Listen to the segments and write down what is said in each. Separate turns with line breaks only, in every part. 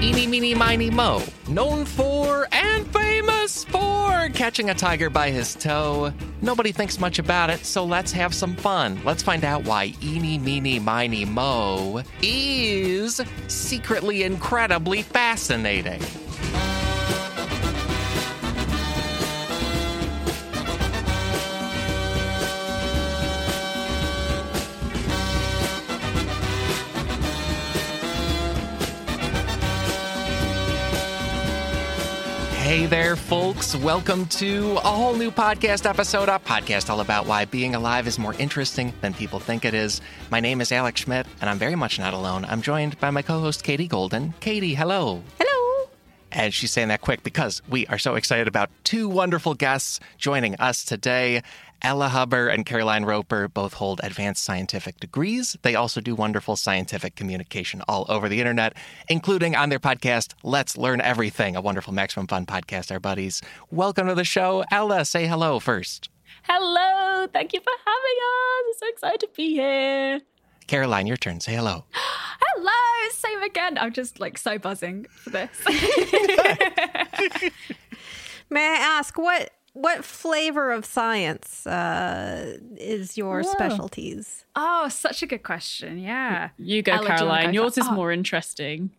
Eeny, meeny, miny, mo. Known for and famous for catching a tiger by his toe. Nobody thinks much about it, so let's have some fun. Let's find out why Eeny, meeny, miny, mo is secretly incredibly fascinating. Hey there, folks. Welcome to a whole new podcast episode, a podcast all about why being alive is more interesting than people think it is. My name is Alex Schmidt, and I'm very much not alone. I'm joined by my co host, Katie Goldin. Katie, hello.
Hello.
And she's saying that quick because we are so excited about two wonderful guests joining us today. Ella Hubber and Caroline Roper both hold advanced scientific degrees. They also do wonderful scientific communication all over the internet, including on their podcast, Let's Learn Everything, a wonderful Maximum Fun podcast, our buddies. Welcome to the show. Ella, say hello first.
Hello. Thank you for having us. I'm so excited to be here.
Caroline, your turn. Say hello.
Hello. Same again. I'm just like so buzzing for this.
May I ask what what flavor of science uh, is your
Whoa.
specialties?
oh, such a good question. Yeah.
You go,
Ella, do you wanna
Caroline.
go
Yours is
Oh.
more interesting.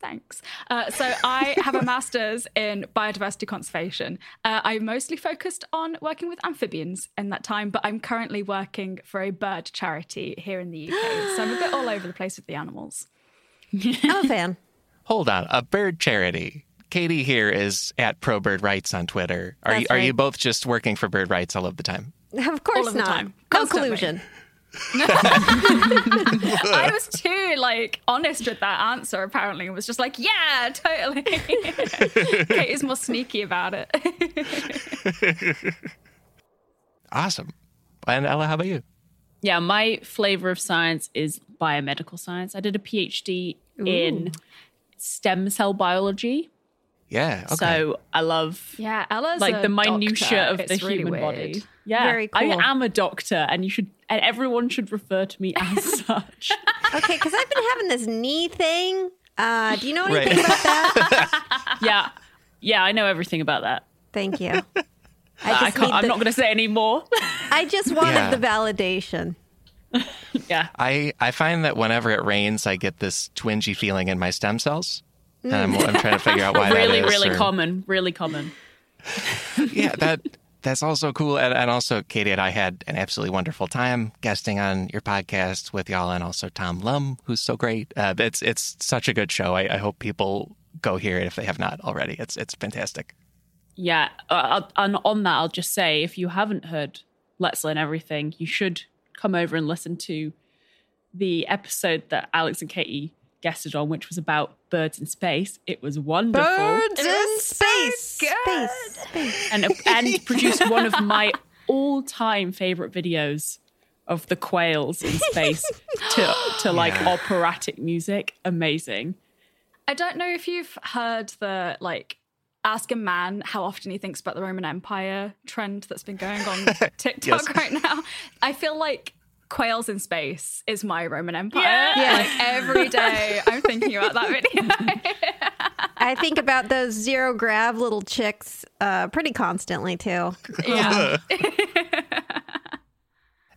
Thanks. Uh, so I have a master's in biodiversity conservation. Uh, I mostly focused on working with amphibians in that time, but I'm currently working for a bird charity here in the UK. So I'm a bit all over the place with the animals.
I'm a fan.
Hold on. A bird charity. Katie here is at Pro Bird Rights on Twitter. Are you,
That's
are you both just working for bird rights all of the time?
Of course
of
not.
time.
No collusion.
I was too like honest with that answer. Apparently, and was just like, "Yeah, totally." Kate is more sneaky about it.
Awesome. And Ella, how about you?
Yeah, my flavor of science is biomedical science. I did a PhD in stem cell biology.
Yeah. Okay.
So I love
yeah, Ella's
like
a
the minutiae
doctor.
of
It's
the
really
human
weird.
body. Yeah.
Very cool.
I am a doctor and you should and everyone should refer to me as such.
Okay, because I've been having this knee thing. Uh, do you know
Right.
anything about that?
yeah. Yeah, I know everything about that.
Thank you. I
I
just
can't,
need
I'm
the-
not going to say any more.
I just wanted
Yeah.
the validation.
yeah.
I, I find that whenever it rains, I get this twingy feeling in my stem cells. And I'm, I'm trying to figure out why
Really,
that is.
really
or-
common. Really common.
Yeah, that that's also cool. And, and also, Katie and I had an absolutely wonderful time guesting on your podcast with y'all, and also Tom Lum, who's so great. Uh, it's it's such a good show. I, I hope people go hear it if they have not already. It's it's fantastic.
Yeah, uh, and on that, I'll just say if you haven't heard Let's Learn Everything, you should come over and listen to the episode that Alex and Katie guested on, which was about birds in space. It was wonderful.
Birds
It
in space. Space. Space.
and and produced one of my all-time favorite videos of the quails in space to to like
Yeah.
operatic music. Amazing.
I don't know if you've heard the like ask a man how often he thinks about the Roman Empire trend that's been going on TikTok
Yes.
right now. I feel like quails in space is my Roman Empire.
Yeah.
Yeah.
Like every day I'm thinking about that video.
I think about those zero grav little chicks uh, pretty constantly too.
yeah.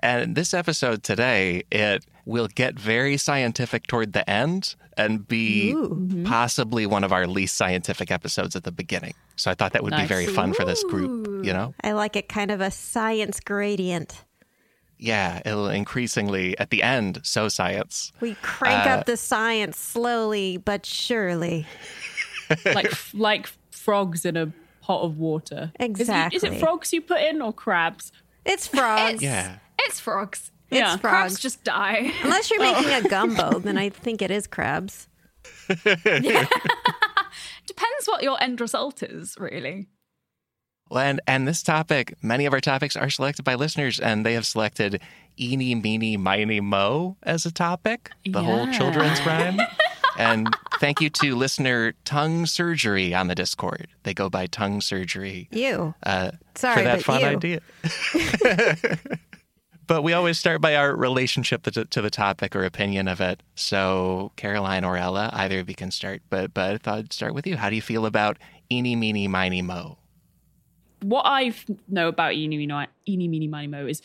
And this episode today, it will get very scientific toward the end and be
Ooh.
possibly one of our least scientific episodes at the beginning. So I thought that would be very fun for this group. You know,
I like it kind of a science gradient.
Yeah, it'll increasingly at the end so science.
We crank
Uh,
up the science slowly but surely.
like like frogs in a pot of water. Exactly. Is it- Is, it frogs you put in or crabs?
It's frogs.
Yeah.
It's frogs.
It's
Yeah.
Crabs
frogs.
just die.
Unless you're making a gumbo, then I think it is crabs.
Depends what your end result is, really.
Well, and, and this topic, many of our topics are selected by listeners, and they have selected Eeny, Meeny, Miny, Mo as a topic, the whole children's rhyme. and thank you to listener Tongue Surgery on the Discord. They go by Tongue Surgery
You.
uh,
Sorry,
for that
but
fun
you.
idea. but we always start by our relationship to, to the topic or opinion of it. So, Caroline or Ella, either of you can start. But but I thought I'd start with you. How do you feel about eeny, meeny, miny, mo?
What I know about eeny, meeny, eeny, meeny, miny, mo is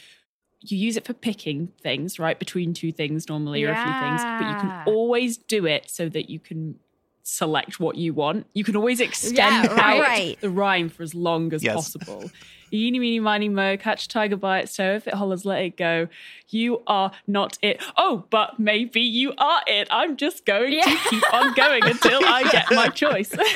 you use it for picking things, right? Between two things normally or a few things, but you can always do it so that you can select what you want. You can always extend
Yeah,
out
right.
the rhyme for as long as
Yes.
possible. Eeny, meeny, miny, mo, catch a tiger by its toe. If it hollers, let it go. You are not it. Oh, but maybe you are it. I'm just going
Yeah.
to keep on going until I get my choice.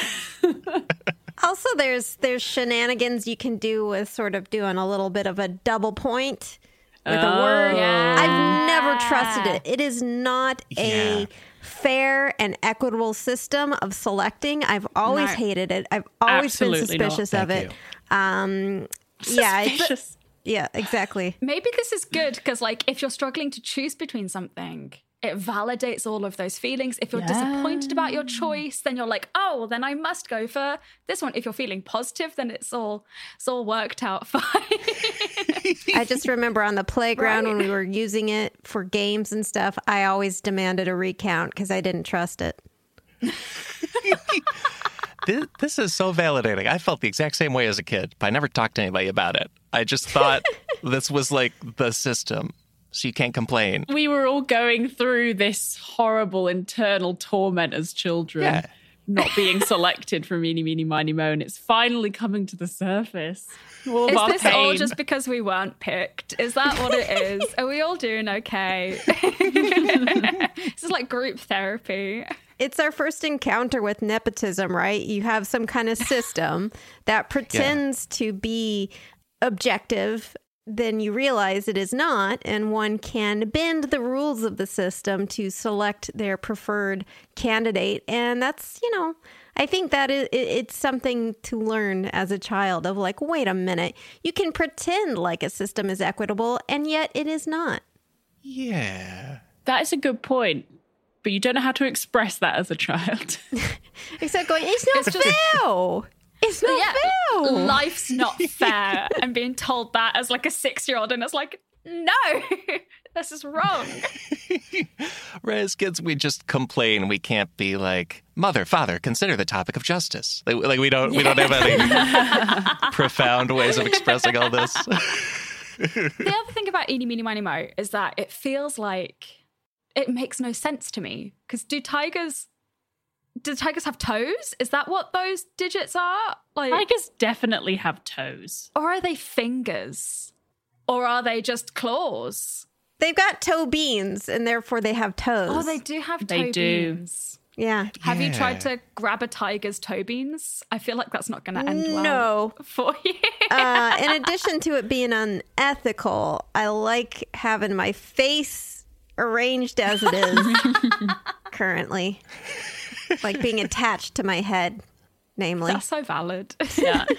Also, there's there's shenanigans you can do with sort of doing a little bit of a double point with a
Oh.
word.
Yeah.
I've never trusted it. It is not a
Yeah.
fair and equitable system of selecting. I've always
No.
hated it. I've always been suspicious of it. Um, yeah, it's, yeah, exactly.
Maybe this is good because, like, if you're struggling to choose between something, it validates all of those feelings. If you're disappointed about your choice, then you're like, oh, well, then I must go for this one. If you're feeling positive, then it's all it's all worked out fine.
I just remember on the playground when we were using it for games and stuff, I always demanded a recount because I didn't trust it.
This, this is so validating. I felt the exact same way as a kid, but I never talked to anybody about it. I just thought this was like the system, so you can't complain.
we were all going through this horrible internal torment as children,
Yeah.
not being selected from Eeny, Meeny, Miny, Mo, and it's finally coming to the surface. All
is this
pain.
all just because we weren't picked? Is that what it is? Are we all doing okay? this is like group therapy.
It's our first encounter with nepotism, right? You have some kind of system that pretends to be objective, then you realize it is not, and one can bend the rules of the system to select their preferred candidate. And that's, you know, I think that is, it's something to learn as a child of like, wait a minute, you can pretend like a system is equitable, and yet it is not.
Yeah.
that is a good point, but you don't know how to express that as a child.
Except going, it's not
It's just-
fair. It's not
yeah,
fair.
life's not fair. and being told that as like a six year old, and it's like, no, this is wrong.
Whereas kids, we just complain. We can't be like, mother, father, consider the topic of justice. Like, like we don't, we don't have any profound ways of expressing all this.
the other thing about Eeny, Meeny, Miny, Mo is that it feels like it makes no sense to me. Because do tigers. Do tigers have toes? Is that what those digits are? Like,
Tigers definitely have toes.
or are they fingers? Or are they just claws?
They've got toe beans, and therefore they have toes.
Oh, they do have toe
They do.
beans.
Yeah.
Have you tried to grab a tiger's toe beans? I feel like that's not going to end well
No.
for you.
Uh, in addition to it being unethical, I like having my face arranged as it is currently, like being attached to my head, namely.
that's so valid.
Yeah.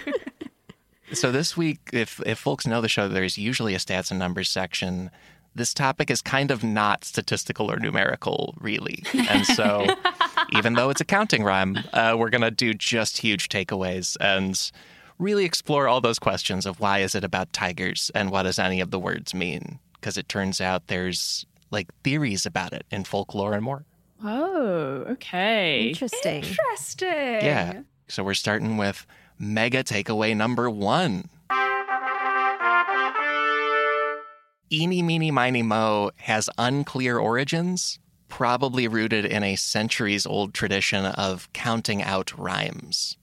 So this week, if if folks know the show, there's usually a stats and numbers section. This topic is kind of not statistical or numerical, really. And so, even though it's a counting rhyme, uh, we're gonna do just huge takeaways and really explore all those questions of why is it about tigers and what does any of the words mean? Because it turns out there's like theories about it in folklore and more.
Oh, okay.
Interesting.
Interesting.
Yeah. So we're starting with mega takeaway number one. Eeny, meeny, miny, mo has unclear origins, probably rooted in a centuries old tradition of counting out rhymes.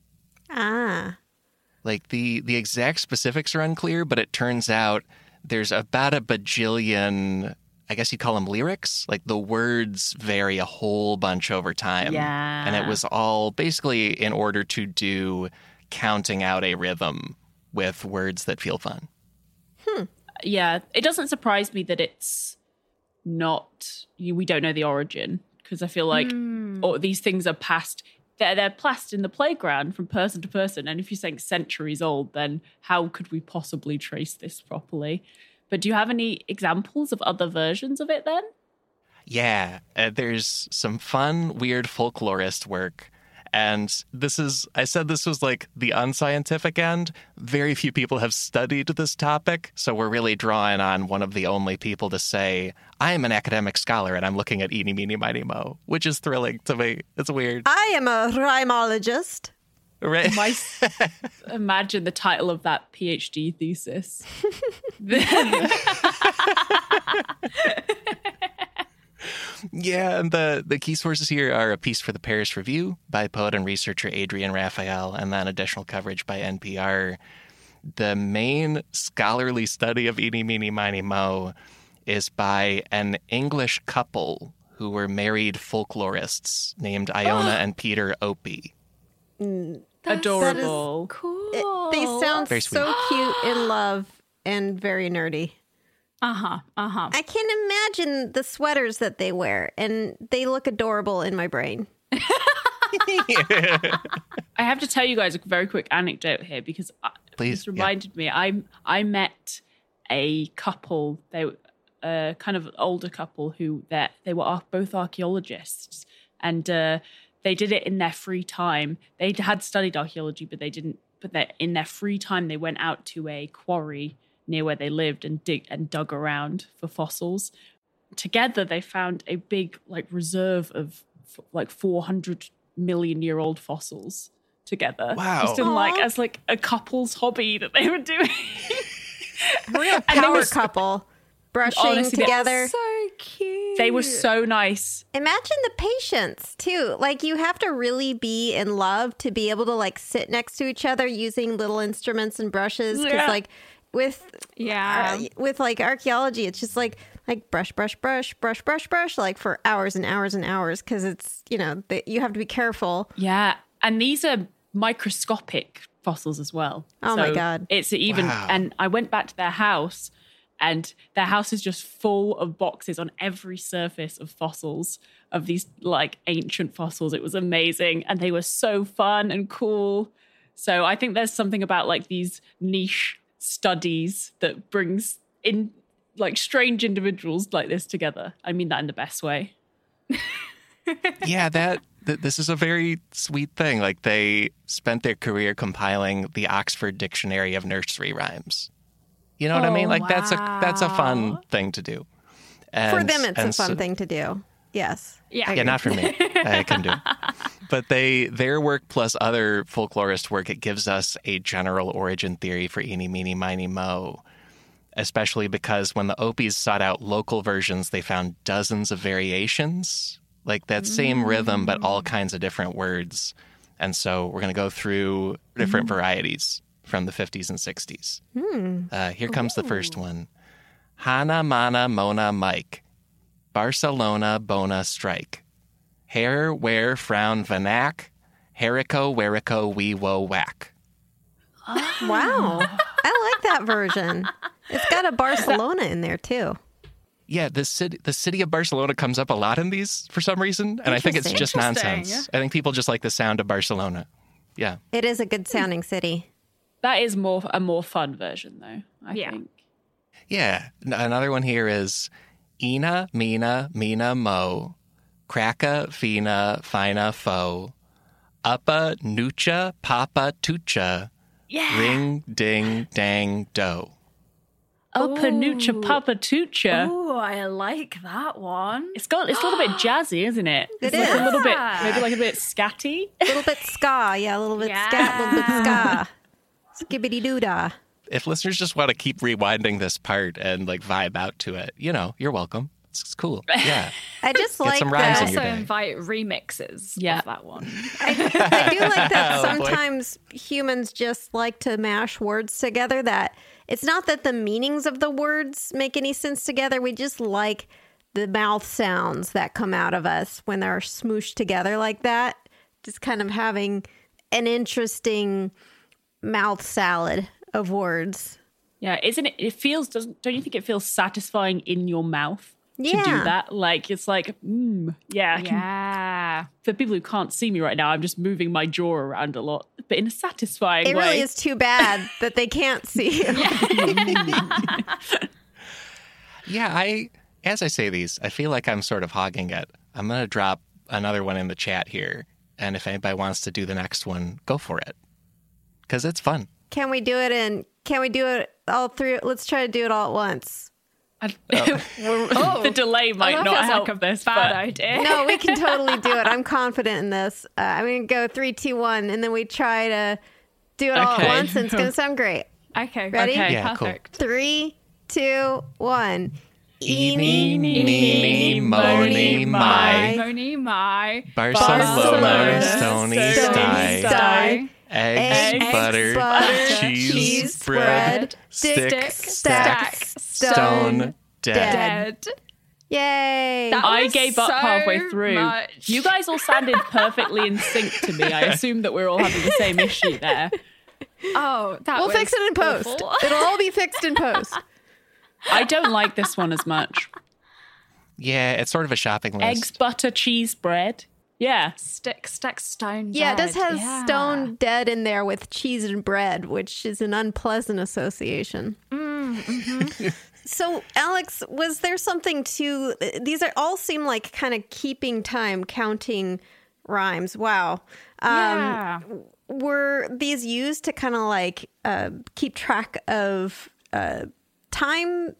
Ah.
Like the, the exact specifics are unclear, but it turns out there's about a bajillion, I guess you'd call them lyrics. Like the words vary a whole bunch over time.
Yeah.
And it was all basically in order to do counting out a rhythm with words that feel fun. Hmm.
yeah, it doesn't surprise me that it's not. You, we don't know the origin because I feel like hmm. or these things are passed. They're they're passed in the playground from person to person, and if you're saying centuries old, then how could we possibly trace this properly? But do you have any examples of other versions of it then?
Yeah, uh, there's some fun, weird folklorist work. And this is, I said this was like the unscientific end. Very few people have studied this topic. So we're really drawing on one of the only people to say, I am an academic scholar and I'm looking at Eeny, Meeny, Miny, Mo, which is thrilling to me. It's weird.
I am a rhymologist.
Right?
My, imagine the title of that PhD thesis.
Yeah, and the, the key sources here are a piece for the Paris Review by poet and researcher Adrian Raphael, and then additional coverage by NPR. The main scholarly study of Eeny, Meeny, Miny, Mo is by an English couple who were married folklorists named Iona and Peter Opie. Mm.
Adorable.
Cool.
They sound so cute in love and very nerdy.
Uh huh. Uh huh.
I can imagine the sweaters that they wear, and they look adorable in my brain.
I have to tell you guys a very quick anecdote here because
Please,
this
yeah.
reminded me. I I met a couple. They were a kind of older couple who that they were both archaeologists, and uh, they did it in their free time. They had studied archaeology, but they didn't. But they, in their free time, they went out to a quarry near where they lived and dig and dug around for fossils. Together, they found a big like reserve of f- like four hundred million year old fossils together.
Wow.
Just in like as like a couple's hobby that they were doing.
Real
And they
power
were-
couple brushing
Honestly,
together.
So cute.
They were so nice.
Imagine the patience too. Like you have to really be in love to be able to like sit next to each other using little instruments and brushes. Because
Yeah.
like with
Yeah.
uh, with like archaeology, it's just like like brush, brush, brush, brush, brush, brush, like for hours and hours and hours. Because it's you know the, you have to be careful.
Yeah, and these are microscopic fossils as well.
Oh my God.
It's even
Wow.
and I went back to their house and their house is just full of boxes on every surface of fossils of these like ancient fossils. It was amazing and they were so fun and cool. So I think there's something about like these niche studies that brings in like strange individuals like this together. I mean that in the best way.
yeah, that, that this is a very sweet thing. Like they spent their career compiling the Oxford Dictionary of Nursery Rhymes. You know what I mean?
Oh,
Like that's a that's a fun thing to do.
for them, it's a fun
so-
thing to do. Yes.
Yeah.
Yeah, not for me. I can do. But they their work plus other folklorist work, it gives us a general origin theory for Eeny, Meeny, Miny, Mo. Especially because when the Opies sought out local versions, they found dozens of variations, like that same rhythm, but all mm. kinds of different words. And so we're going to go through different mm. varieties from the 50s and 60s. Uh, here comes the first one Hana, Mana, Mona, Mike. Barcelona, Bona, Strike. Hair, wear, frown, vanak. Herico, werico, wee, wo, whack.
Wow. I like that version. It's got a Barcelona in there too.
Yeah, the city, the city of Barcelona comes up a lot in these for some reason, and I think it's just
Interesting.
nonsense. I think people just like the sound of Barcelona. Yeah,
It is a good sounding city.
That is more a more fun version though, I
Yeah.
think.
yeah. N- Another one here is Ina, Mina, Mina, Mo, Kraka, Fina, Fina, Fo, Uppa, Nucha, Papa, Tucha,
Yeah.
Ring, Ding, Dang, Do.
Oh, Panucha Papa Tucha.
Oh, I like that one.
It's got it's a little bit jazzy, isn't it?
It
it's like
is.
a little bit maybe like a bit scatty.
A little bit ska, yeah, a little bit scat, a little bit ska. Skibbity doo dah.
if listeners just want to keep rewinding this part and like vibe out to it, you know, you're welcome. It's, it's cool. Yeah.
I just
Get
like
some rhymes
that.
in your
Also
day.
invite remixes
Yeah.
of that one.
I do like that
Oh, boy.
sometimes humans just like to mash words together that it's not that the meanings of the words make any sense together. We just like the mouth sounds that come out of us when they're smooshed together like that. Just kind of having an interesting mouth salad of words.
Yeah, isn't it? It feels doesn't don't you think it feels satisfying in your mouth to do that? Like it's like, mm, yeah. Can-
Yeah.
for people who can't see me right now, I'm just moving my jaw around a lot, but in a satisfying
It
way.
really is too bad that they can't see you.
Yeah. I, as I say these, I feel like I'm sort of hogging it. I'm going to drop another one in the chat here. And if anybody wants to do the next one, go for it. Because it's fun.
Can we do it in? Can we do it all three? Let's try to do it all at once.
I- the delay might
that
not help
like a
this,
bad
but
idea.
No, we can totally do it. I'm confident in this. Uh, I'm gonna go three, two, one, and then we try to do it all at once, and it's gonna sound great.
Okay.
Ready?
Okay.
Yeah, cool.
Perfect.
Three, two, one.
Eeny, meeny, mony, my.
Moni, my.
Barcelona,
Barcelona,
Stony,
Stony
Sty,
Sty,
eggs,
Eggs,
butter,
butter,
cheese,
cheese,
bread,
bread,
stick,
stick,
stack,
stack,
stone,
stone,
dead.
Dead.
Yay!
That
I
was
gave up
so
halfway through.
much.
You guys all sounded perfectly in sync to me. I assume that we're all having the same issue there.
Oh, that
we'll
was
fix it in post.
awful.
It'll all be fixed in post.
I don't like this one as much.
Yeah, it's sort of a shopping list.
Eggs, butter, cheese, bread. Yeah.
Stick, stack, stone.
Yeah, it does have
Yeah.
stone dead in there with cheese and bread, which is an unpleasant association. so, Alex, was there something to these? Are all seem like kind of keeping time, counting rhymes. Wow. Um,
Yeah.
Were these used to kind of like uh, keep track of uh, time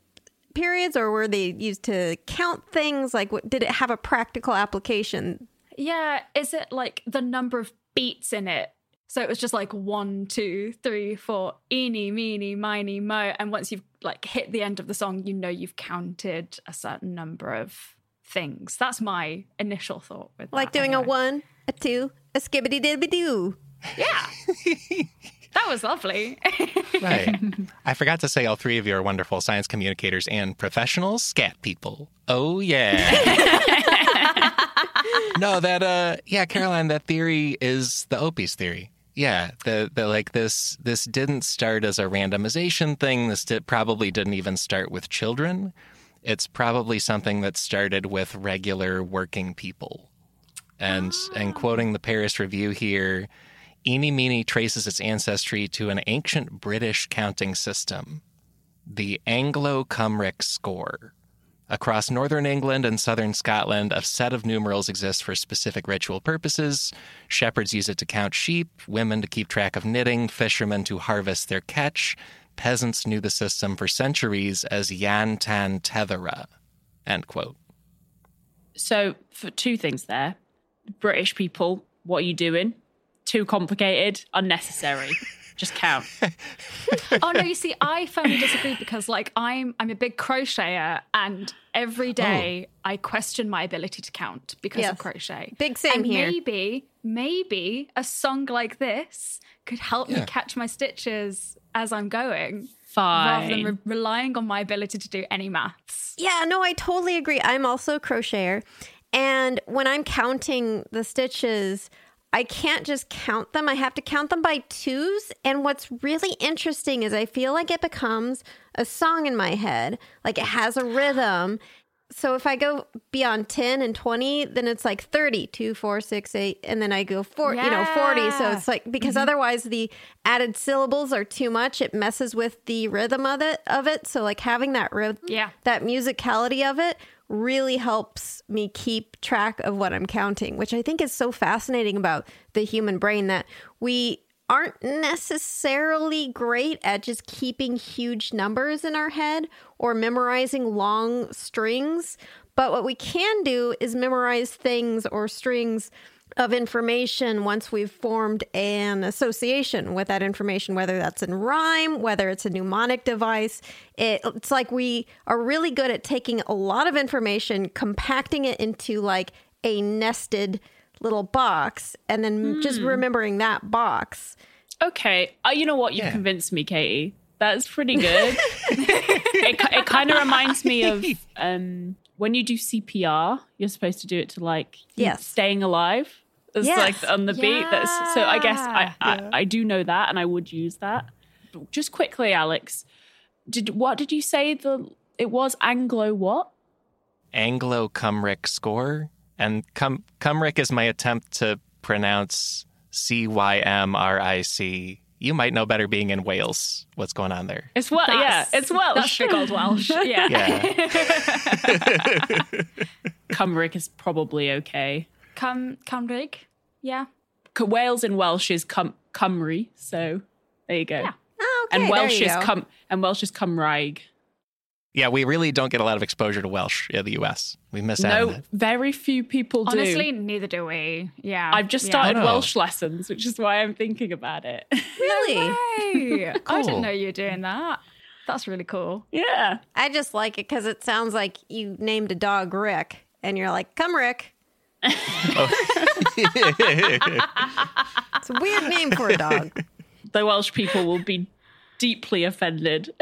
periods, or were they used to count things? Like, what, did it have a practical application?
Yeah, is it like the number of beats in it? So it was just like one, two, three, four, eeny, meeny, miny, mo. And once you've like hit the end of the song, you know you've counted a certain number of things. That's my initial thought with
Like
that,
doing a one, a two, a skibbity dibby doo.
Yeah. that was lovely.
Right. I forgot to say all three of you are wonderful science communicators and professional scat people. Oh yeah. no, that uh yeah, Caroline, that theory is the Opie's theory. Yeah, the the like this this didn't start as a randomization thing. This did, probably didn't even start with children. It's probably something that started with regular working people. And and quoting the Paris Review here, Eeny Meeny traces its ancestry to an ancient British counting system, the Anglo Cymric score. Across northern England and southern Scotland, a set of numerals exists for specific ritual purposes. Shepherds use it to count sheep, women to keep track of knitting, fishermen to harvest their catch. Peasants knew the system for centuries as Yan Tan Tethera. End quote.
So, for two things there British people, what are you doing? Too complicated, unnecessary. Just count.
oh no, you see, I firmly disagree because like I'm I'm a big crocheter and every oh. day I question my ability to count because
Yes.
of crochet.
Big same
and
here.
Maybe, maybe a song like this could help me catch my stitches as I'm going.
Fine.
Rather than re- relying on my ability to do any maths.
Yeah, no, I totally agree. I'm also a crocheter. And when I'm counting the stitches, I can't just count them. I have to count them by twos. And what's really interesting is I feel like it becomes a song in my head. Like it has a rhythm. So if I go beyond 10 and 20, then it's like 30, 2, 4, 6, 8, and then I go four, you know, 40. So it's like because mm-hmm. otherwise the added syllables are too much. It messes with the rhythm of it of it. So like having that rhythm
Yeah.
that musicality of it really helps me keep track of what I'm counting, which I think is so fascinating about the human brain that we aren't necessarily great at just keeping huge numbers in our head or memorizing long strings. But what we can do is memorize things or strings of information once we've formed an association with that information, whether that's in rhyme, whether it's a mnemonic device. It, it's like we are really good at taking a lot of information, compacting it into like a nested little box, and then just remembering that box.
Okay, uh, you know what? You've
Yeah.
convinced me, Katie. That's pretty good. it it kind of reminds me of um, when you do CPR. You're supposed to do it to like
Yes.
staying alive. It's
Yes.
like on the beat. That's so. I guess I, I
Yeah.
I do know that, and I would use that. Just quickly, Alex, did what did you say? The it was Anglo what?
Anglo Cymric score. And Cum- Cymric is my attempt to pronounce C Y M R I C. You might know better being in Wales. What's going on there?
It's Welsh. Yeah, it's Welsh.
That's big old Welsh. Yeah.
Yeah.
Cymric is probably okay.
Come, come, Rig. Yeah.
C- Wales in Welsh is cum- Cymru, so there you go.
Yeah.
Oh, okay.
and Welsh is
go.
cum and Welsh is Cymraeg.
Yeah, we really don't get a lot of exposure to Welsh in the US. We miss out
No,
it.
very few people do.
Honestly, neither do we. Yeah.
I've just
Yeah.
started
Oh, no.
Welsh lessons, which is why I'm thinking about it.
Really?
Hey, I didn't know you were doing that. That's really cool.
yeah.
I just like it because it sounds like you named a dog Rick, and you're like, "Come, Rick." Oh. It's a weird name for a dog.
The Welsh people will be deeply offended.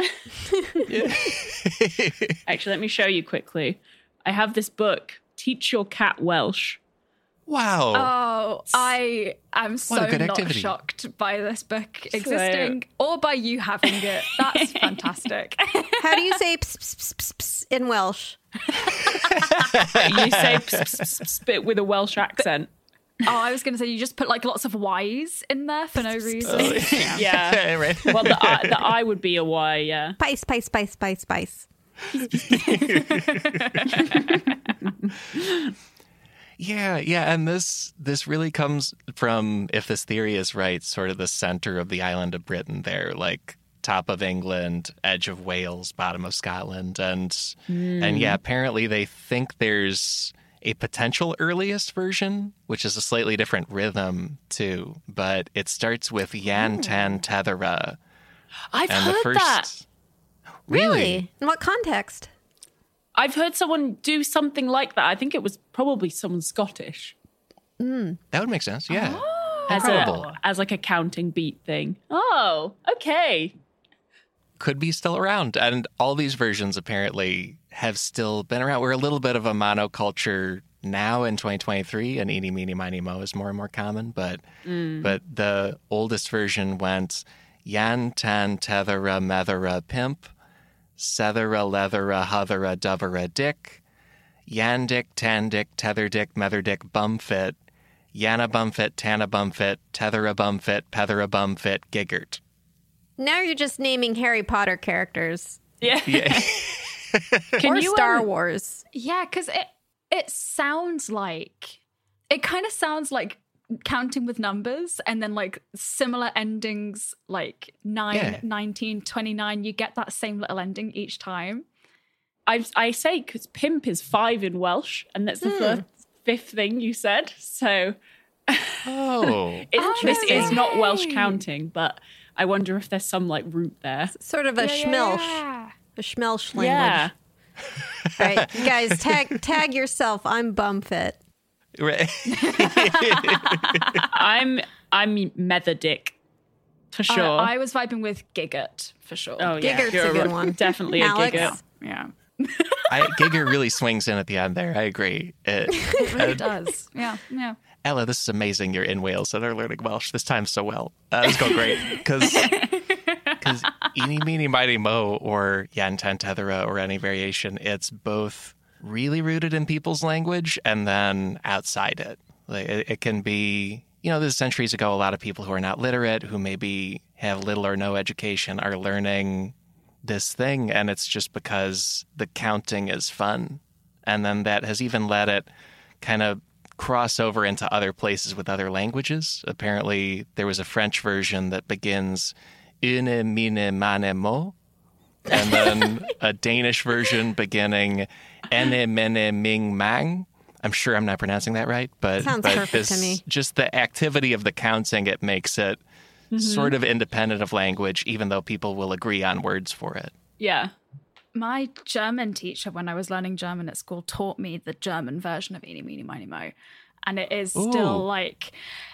Actually, let me show you quickly. I have this book, Teach Your Cat Welsh.
Wow.
Oh, I am so
good
not
activity.
shocked by this book existing or by you having it. That's fantastic.
How do you say ps, ps, ps, ps, ps in Welsh?
You say pss, pss, pss, pss, with a Welsh accent.
oh, I was going to say you just put like lots of Y's in there for no reason. Oh, yeah.
Yeah.
right.
Well, the I, the I would be a Y, yeah.
Spice, spice, spice, spice, spice.
Yeah, yeah, and this this really comes from, if this theory is right, sort of the center of the island of Britain. There, like top of England, edge of Wales, bottom of Scotland, and and yeah, hmm. apparently they think there's a potential earliest version, which is a slightly different rhythm too, but it starts with Yan Tan oh. Tethera,
I've
and
heard
the first.
that.
Really? In what context?
I've heard someone do something like that. I think it was probably someone Scottish hmm.
That would make sense. Yeah.
Ah.
as
a as like a counting beat thing. Oh, okay.
could be still around. And all these versions apparently have still been around. We're a little bit of a monoculture now in 2023, and eeny, meeny, miny, mo is more and more common. But mm. but the oldest version went yan, tan, tethera, methera, pimp, sethera, leathera, huthera, dovera, dick, yandick, tandick, tetherdick, metherdick, bumfit, yana bumfit, tana bumfit, tethera bumfit, pethera bumfit, giggert.
Now you're just naming Harry Potter characters
Yeah.
Yeah.
Can
or
you
Star
um,
Wars.
Yeah, because it it sounds like it kind of sounds like counting with numbers and then like similar endings like 9
Yeah.
19 29 you get that same little ending each time
I I say because pimp is five in Welsh, and that's the hmm. first, fifth thing you said. So
Oh.
it, this is not Welsh counting, but I wonder if there's some like root there.
Sort of a schmelsh.
Yeah.
A schmelsh language.
Yeah.
All right, you guys, tag tag yourself. I'm bumfit.
Right.
I'm I'm Metherdick for
Uh,
sure.
I was vibing with Giggart for sure.
oh yeah,
Giggert's a
you're
good
right.
one.
Definitely
Alex?
a gigger.
yeah.
I, Giger really swings in at the end there. I agree. It,
It really does. Yeah. Yeah.
Ella, this is amazing. You're in Wales and are learning Welsh this time so well. Uh, this is going great because because eeny meeny miny mo or yan tan tethera or any variation, it's both really rooted in people's language and then outside it. Like it, it can be, you know, this centuries ago. A lot of people who are not literate, who maybe have little or no education, are learning this thing, and it's just because the counting is fun, and then that has even let it kind of cross over into other places with other languages. Apparently, there was a French version that begins une mine mane mo, and then a Danish version beginning ming mang. I'm sure I'm not pronouncing that right, but,
Sounds
but
perfect to me.
just the activity of the counting, it makes it mm-hmm. sort of independent of language, even though people will agree on words for it.
Yeah.
My German teacher, when I was learning German at school, taught me the German version of Eeny, Meeny, Miny, Mo. And it is still
Ooh.
like,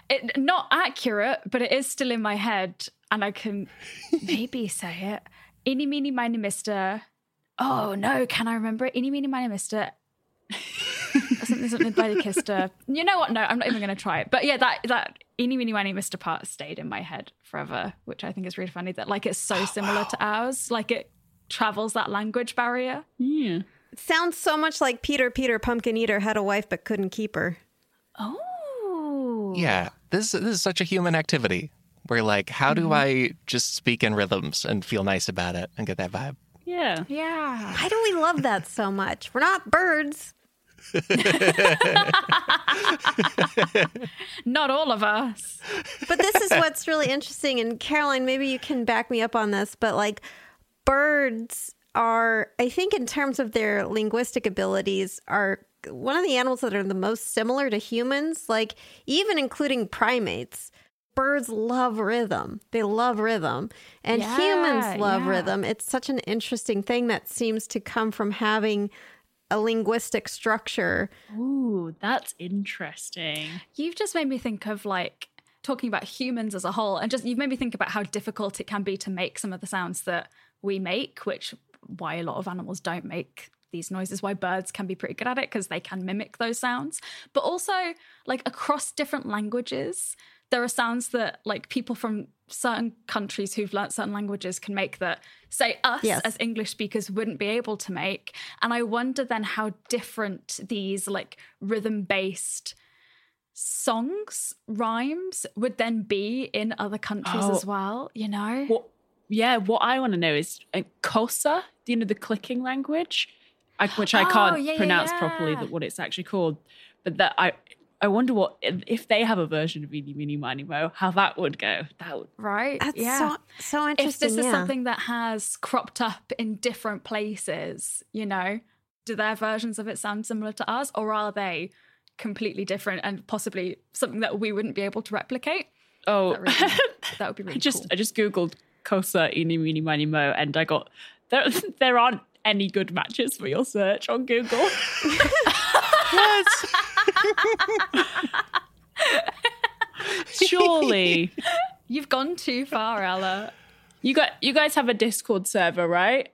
it, not accurate, but it is still in my head. And I can maybe say it. Eeny, Meeny, Miny, Mister. Oh, no. Can I remember it? Eeny, Meeny, Miny, Mister. something, something by the Kister. You know what? No, I'm not even going to try it. But yeah, that, that Eeny, Meeny, Miny, Mister part stayed in my head forever, which I think is really funny that like it's so similar to ours. Like it travels that language barrier.
Yeah.
It sounds so much like Peter Peter Pumpkin Eater had a wife but couldn't keep her.
Oh.
Yeah, this this is such a human activity. Where like, how do mm-hmm. I just speak in rhythms and feel nice about it and get that vibe?
Yeah.
Yeah.
Why do we love that so much? We're not birds.
Not all of us.
But this is what's really interesting. And Caroline, maybe you can back me up on this, but like birds are, I think, in terms of their linguistic abilities, are one of the animals that are the most similar to humans, like even including primates. Birds love rhythm. They love rhythm. And
Yeah,
humans love
yeah.
rhythm. It's such an interesting thing that seems to come from having a linguistic structure.
Ooh, that's interesting.
You've just made me think of like talking about humans as a whole, and just you've made me think about how difficult it can be to make some of the sounds that we make, which why a lot of animals don't make these noises, why birds can be pretty good at it because they can mimic those sounds. But also, like across different languages, there are sounds that like people from certain countries who've learnt certain languages can make that say us
Yes.
as English speakers wouldn't be able to make. And I wonder then how different these like rhythm based songs, rhymes would then be in other countries
Oh.
as well, you know?
What? Yeah, what I want to know is uh, Xhosa, do you know the clicking language, I, which I
Oh,
can't
yeah, yeah,
pronounce
yeah.
properly that what it's actually called, but that I I wonder what if if they have a version of Eeny Meeny Miny Mo, how that would go. That would,
Right?
That's
yeah.
so so
if
interesting.
this is something that has cropped up in different places, you know, do their versions of it sound similar to us or are they completely different and possibly something that we wouldn't be able to replicate?
oh,
That, really, that would be really
I just
cool.
I just googled Xhosa Eeny Meeny Miny Mo, and I got there there aren't any good matches for your search on Google. Surely.
You've gone too far, Ella.
You got you guys have a Discord server, right?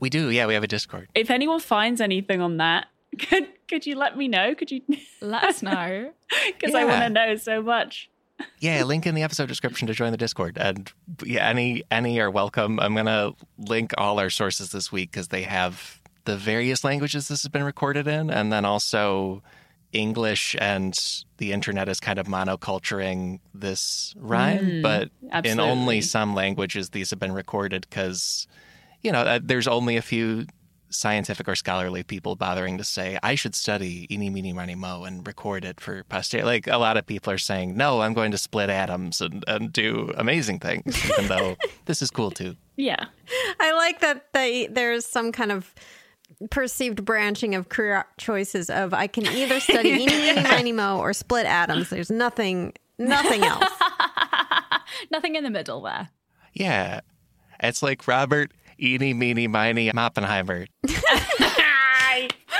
We do, yeah. We have a Discord.
If anyone finds anything on that, could could you let me know? Could you?
Let us know.
Because I want to know so much.
Yeah, link in the episode description to join the Discord, and yeah, any any are welcome. I'm gonna link all our sources this week because they have the various languages this has been recorded in, and then also English and the internet is kind of monoculturing this rhyme, but in only some languages these have been recorded because you know uh, there's only a few scientific or scholarly people bothering to say I should study eeny meeny miny mo and record it for posterity. Like a lot of people are saying, no, I'm going to split atoms and, and do amazing things, even though this is cool too.
Yeah.
I like that they there's some kind of perceived branching of career choices of I can either study eeny meeny miny mo or split atoms. There's nothing nothing else.
Nothing in the middle there.
Yeah, it's like Robert eeny meeny miny Oppenheimer.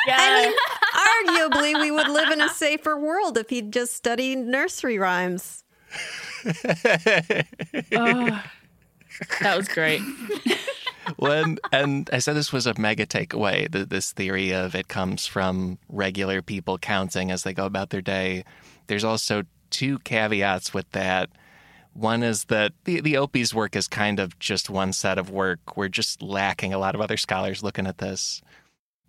I mean, arguably we would live in a safer world if he'd just studied nursery rhymes.
Oh, that was great.
When and I said this was a mega takeaway. th- This theory of it comes from regular people counting as they go about their day. There's also two caveats with that. One is that the the Opie's work is kind of just one set of work. We're just lacking a lot of other scholars looking at this.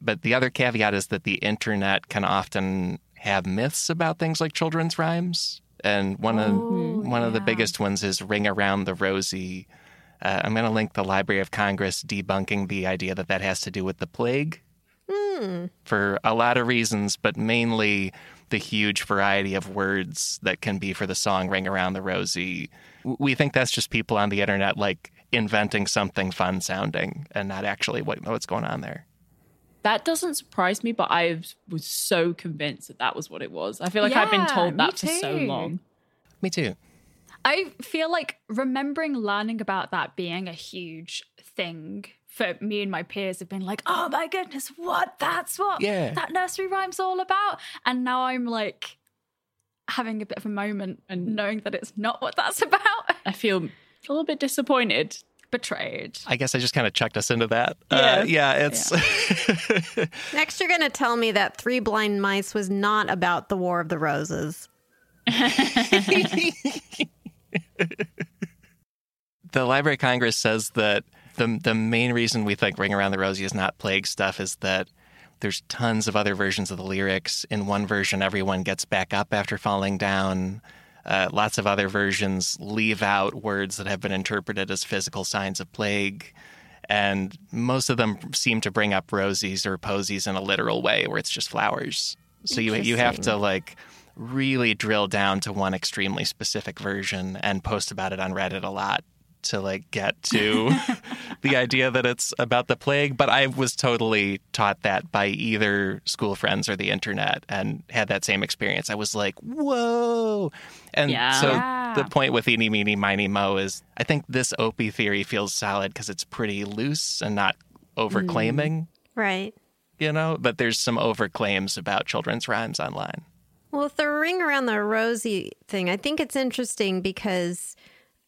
But the other caveat is that the internet can often have myths about things like children's rhymes. And one of oh, one of the biggest ones is "Ring Around the Rosie." Uh, I'm going to link the Library of Congress debunking the idea that that has to do with the plague for a lot of reasons, but mainly the huge variety of words that can be for the song Ring Around the Rosie. We think that's just people on the internet like inventing something fun sounding and not actually what, what's going on there.
That doesn't surprise me, but I was so convinced that that was what it was. I feel like I've been told that for so long.
Me too.
I feel like remembering learning about that being a huge thing for me and my peers have been like, oh my goodness, what? That's what
Yeah.
that nursery rhyme's all about. And now I'm like having a bit of a moment and
And-
knowing that it's not what that's about.
I feel a little bit disappointed.
Betrayed.
I guess I just kind of chucked us into that.
Yeah.
Uh, yeah, it's.
Next you're gonna tell me that Three Blind Mice was not about the War of the Roses.
the Library of Congress says that the the main reason we think Ring Around the Rosie is not plague stuff is that there's tons of other versions of the lyrics. In one version, everyone gets back up after falling down. Uh, lots of other versions leave out words that have been interpreted as physical signs of plague. And most of them seem to bring up rosies or posies in a literal way, where it's just flowers. So you you have to like really drill down to one extremely specific version and post about it on Reddit a lot to like get to the idea that it's about the plague. But I was totally taught that by either school friends or the internet and had that same experience. I was like, whoa. And
Yeah.
so
Yeah.
the point with Eeny, Meeny, Miny, Mo is I think this Opie theory feels solid because it's pretty loose and not overclaiming, mm.
Right.
you know, but there's some overclaims about children's rhymes online.
Well, with the ring around the rosy thing, I think it's interesting because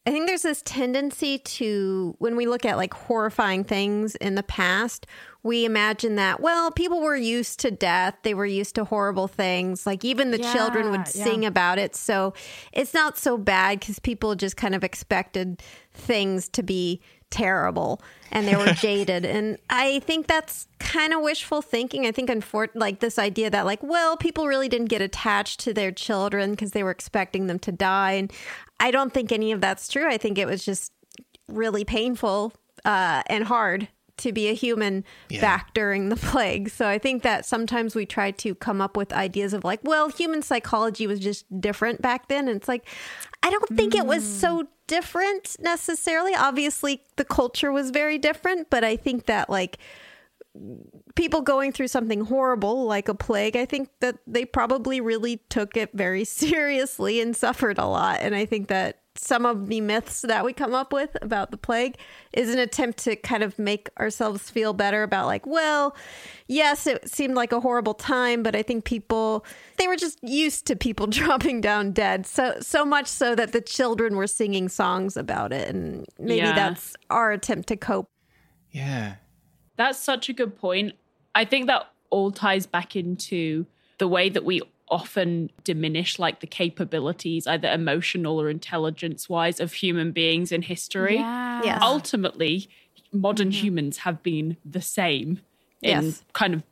I think there's this tendency to, when we look at like horrifying things in the past, we imagine that, well, people were used to death. They were used to horrible things. Like even the children would
Yeah,
sing about it. So it's not so bad because people just kind of expected things to be terrible and they were jaded. And I think that's kind of wishful thinking. I think, unfor- like this idea that, like, well, people really didn't get attached to their children because they were expecting them to die. And I don't think any of that's true. I think it was just really painful uh, and hard to be a human
Yeah.
back during the plague. So I think that sometimes we try to come up with ideas of like, well, human psychology was just different back then. And it's like, I don't think it was mm. so different necessarily. Obviously, the culture was very different, but I think that like people going through something horrible like a plague, I think that they probably really took it very seriously and suffered a lot. And I think that some of the myths that we come up with about the plague is an attempt to kind of make ourselves feel better about like, well, yes, it seemed like a horrible time, but I think people they were just used to people dropping down dead. So so much so that the children were singing songs about it and maybe
Yeah.
that's our attempt to cope.
Yeah.
That's such a good point. I think that all ties back into the way that we often diminish like the capabilities, either emotional or intelligence wise, of human beings in history.
Yeah.
Yes.
Ultimately, modern humans have been the same in
Yes.
kind of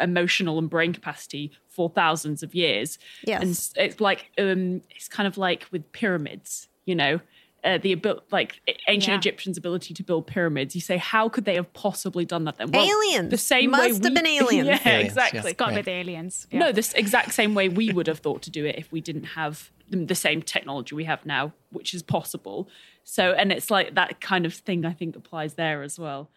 emotional and brain capacity for thousands of years.
Yes.
And it's like um it's kind of like with pyramids, you know. Uh, the abil- like ancient
Yeah.
Egyptians' ability to build pyramids. You say, how could they have possibly done that then? Well,
Aliens.
The same way
Must
way
have
we-
been aliens.
yeah,
Aliens,
exactly.
yes.
Got
Right.
with aliens. Yeah.
No, this exact same way we would have thought to do it if we didn't have the the same technology we have now, which is possible. So, and it's like that kind of thing I think applies there as well.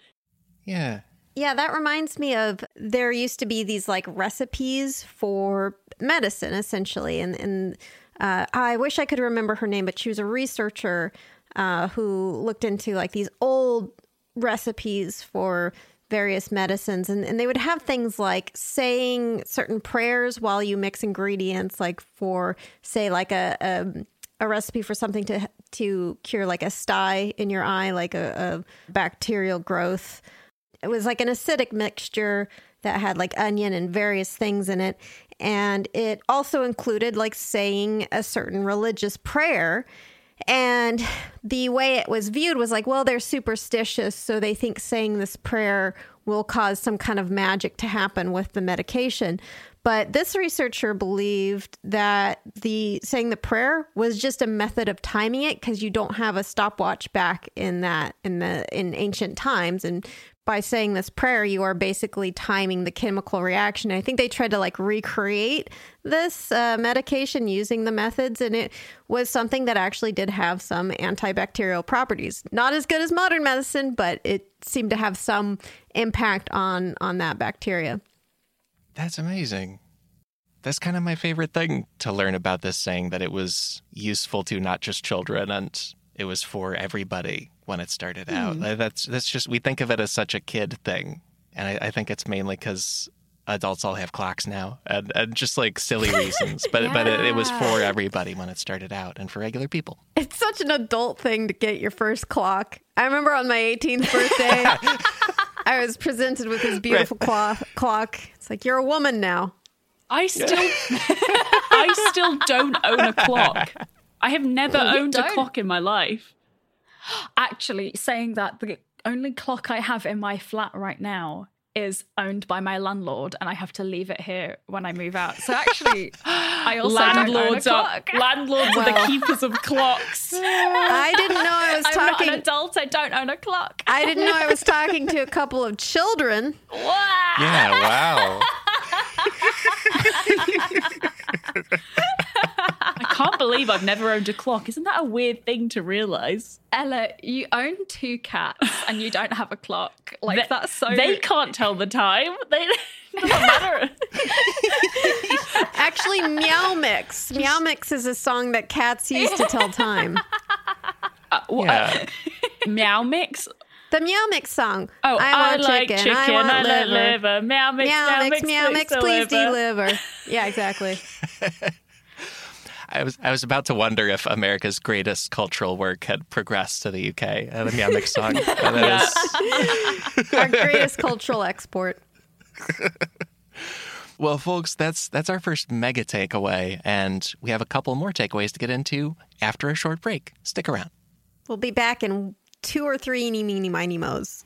Yeah.
Yeah, that reminds me of there used to be these like recipes for medicine, essentially, and and uh, I wish I could remember her name, but she was a researcher uh, who looked into like these old recipes for various medicines, and, and they would have things like saying certain prayers while you mix ingredients, like for say like a. a a recipe for something to to cure like a sty in your eye, like a, a bacterial growth it was like an acidic mixture that had like onion and various things in it. And it also included like saying a certain religious prayer. And the way it was viewed was like well they're superstitious so they think saying this prayer will cause some kind of magic to happen with the medication. But this researcher believed that the saying the prayer was just a method of timing it because you don't have a stopwatch back in that in the in ancient times. And by saying this prayer you are basically timing the chemical reaction. I think they tried to like recreate this uh, medication using the methods and it was something that actually did have some antibacterial properties. Not as good as modern medicine but it seemed to have some impact on on that bacteria.
That's amazing. That's kind of my favorite thing to learn about this saying that it was useful to not just children and it was for everybody when it started out. Uh, That's that's just we think of it as such a kid thing, and I, I think it's mainly because adults all have clocks now, and, and just like silly reasons. But but it, it was for everybody when it started out, and for regular people.
It's such an adult thing to get your first clock. I remember on my 18th birthday, I was presented with this beautiful clock. clock. It's like, you're a woman now.
I still, I still don't own a clock. I have never
You
owned a
don't?
clock in my life.
Actually, saying that the only clock I have in my flat right now is owned by my landlord, and I have to leave it here when I move out. So actually, I also
landlords
don't own a
are
clock.
landlords are the keepers of clocks.
I didn't know I was
I'm not
talking.
an adult. I don't own a clock.
I didn't know I was talking to a couple of children.
Wow.
Yeah, wow.
I can't believe I've never owned a clock. Isn't that a weird thing to realize?
Ella, you own two cats and you don't have a clock. Like
They-
that's so.
They can't tell the time. They doesn't matter.
Actually, Meow Mix. Meow Mix is a song that cats use to tell time.
Uh, yeah.
Meow mix.
The Meow Mix song.
Oh,
I, want
like
chicken.
chicken.
I want
I like
liver.
liver. Meow mix.
Meow, mix, meow mix, please
deliver.
deliver. Yeah, exactly.
I was I was about to wonder if America's greatest cultural work had progressed to the UK. The Meow Mix song. But that is-
Our greatest cultural export.
Well, folks, that's that's our first mega takeaway, and we have a couple more takeaways to get into after a short break. Stick around.
We'll be back in two or three eeny, meeny, miny, mo's.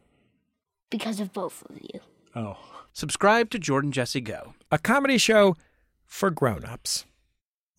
Because of both of you.
Oh.
Subscribe to Jordan Jesse Go.
A comedy show for grown-ups.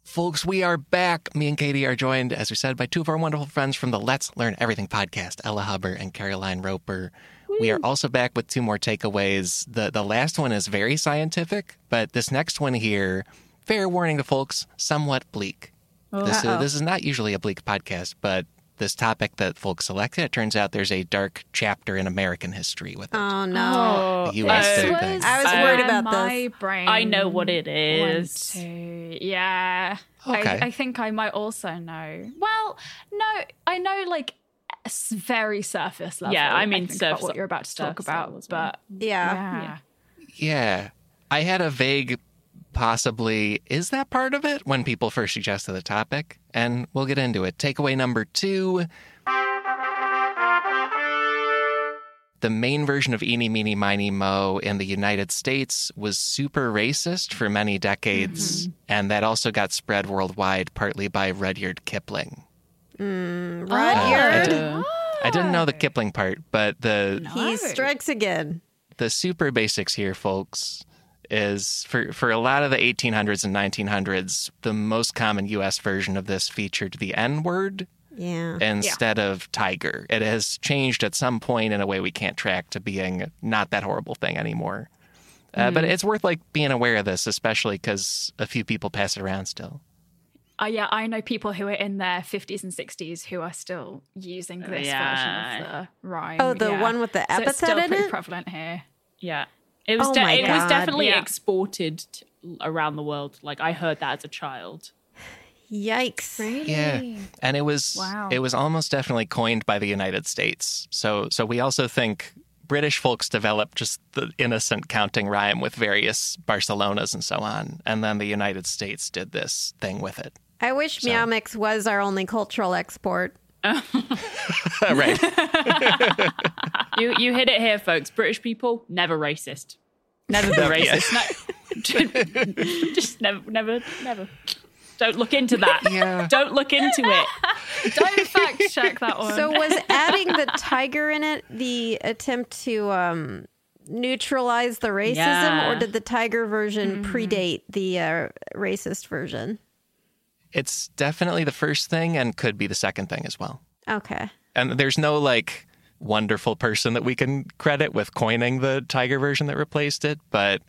Folks, we are back. Me and Katie are joined, as we said, by two of our wonderful friends from the Let's Learn Everything podcast, Ella Hubber and Caroline Roper. We are also back with two more takeaways. The the last one is very scientific, but this next one here, fair warning to folks, somewhat bleak. This is,
Uh-oh.
this is not usually a bleak podcast, but this topic that folks selected, it turns out there's a dark chapter in American history with it.
Oh, no.
Oh, the US
This was
things.
I was worried about
my
this.
brain.
I know what it is.
to. Yeah.
Okay.
I, I think I might also know. Well, no, I know like very surface level.
Yeah, I mean
think, about
surface-
what you're about to talk
surface
about,
level as well.
but
Yeah.
yeah.
Yeah. I had a vague possibly is that part of it when people first suggested the topic and we'll get into it. Takeaway number 2 The main version of Eeny Meeny Miny Mo in the United States was super racist for many decades, and that also got spread worldwide partly by Rudyard Kipling.
Rudyard.
Uh,
I didn't know the Kipling part, but the
He strikes again.
the super basics here, folks, is for for a lot of the 1800s and 1900s, the most common U.S. version of this featured the N word
Yeah.
instead of tiger. It has changed at some point in a way we can't track to being not that horrible thing anymore. Uh, But it's worth like being aware of this, especially because a few people pass it around still.
Uh, yeah, I know people who are in their 50s and 60s who are still using this
Yeah.
version of the rhyme.
Oh, the
yeah.
one with the
so it's still
in
pretty
it?
prevalent here.
Yeah. It was
Oh
de-
my
it was definitely
yeah.
exported t- around the world. Like I heard that as a child.
Yikes. Really?
Yeah, and it was
Wow.
it was almost definitely coined by the United States. So so we also think British folks developed just the innocent counting rhyme with various Barcelonas and so on, and then the United States did this thing with it.
I wish Meow Mix was our only cultural export.
right.
You you hit it here, folks. British people never racist. Never been racist. No. Just never, never, never. Don't look into that.
Yeah.
Don't look into it.
Don't fact check that one.
So was adding the tiger in it the attempt to um neutralize the racism,
Yeah.
or did the tiger version predate the uh, racist version?
It's definitely the first thing and could be the second thing as well.
Okay.
And there's no like wonderful person that we can credit with coining the tiger version that replaced it. But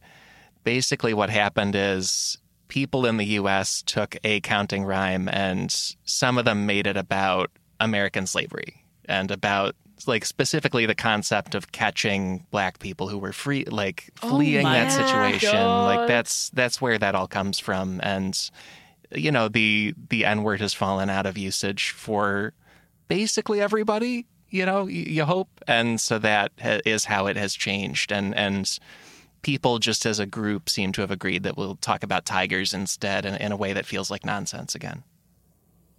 basically, what happened is people in the US took a counting rhyme and some of them made it about American slavery and about like specifically the concept of catching black people who were free like oh fleeing
my
that situation. Like that's that's where that all comes from. And you know the the n word has fallen out of usage for basically everybody you know you hope. And so that is how it has changed. And and people just as a group seem to have agreed that we'll talk about tigers instead in, in a way that feels like nonsense again.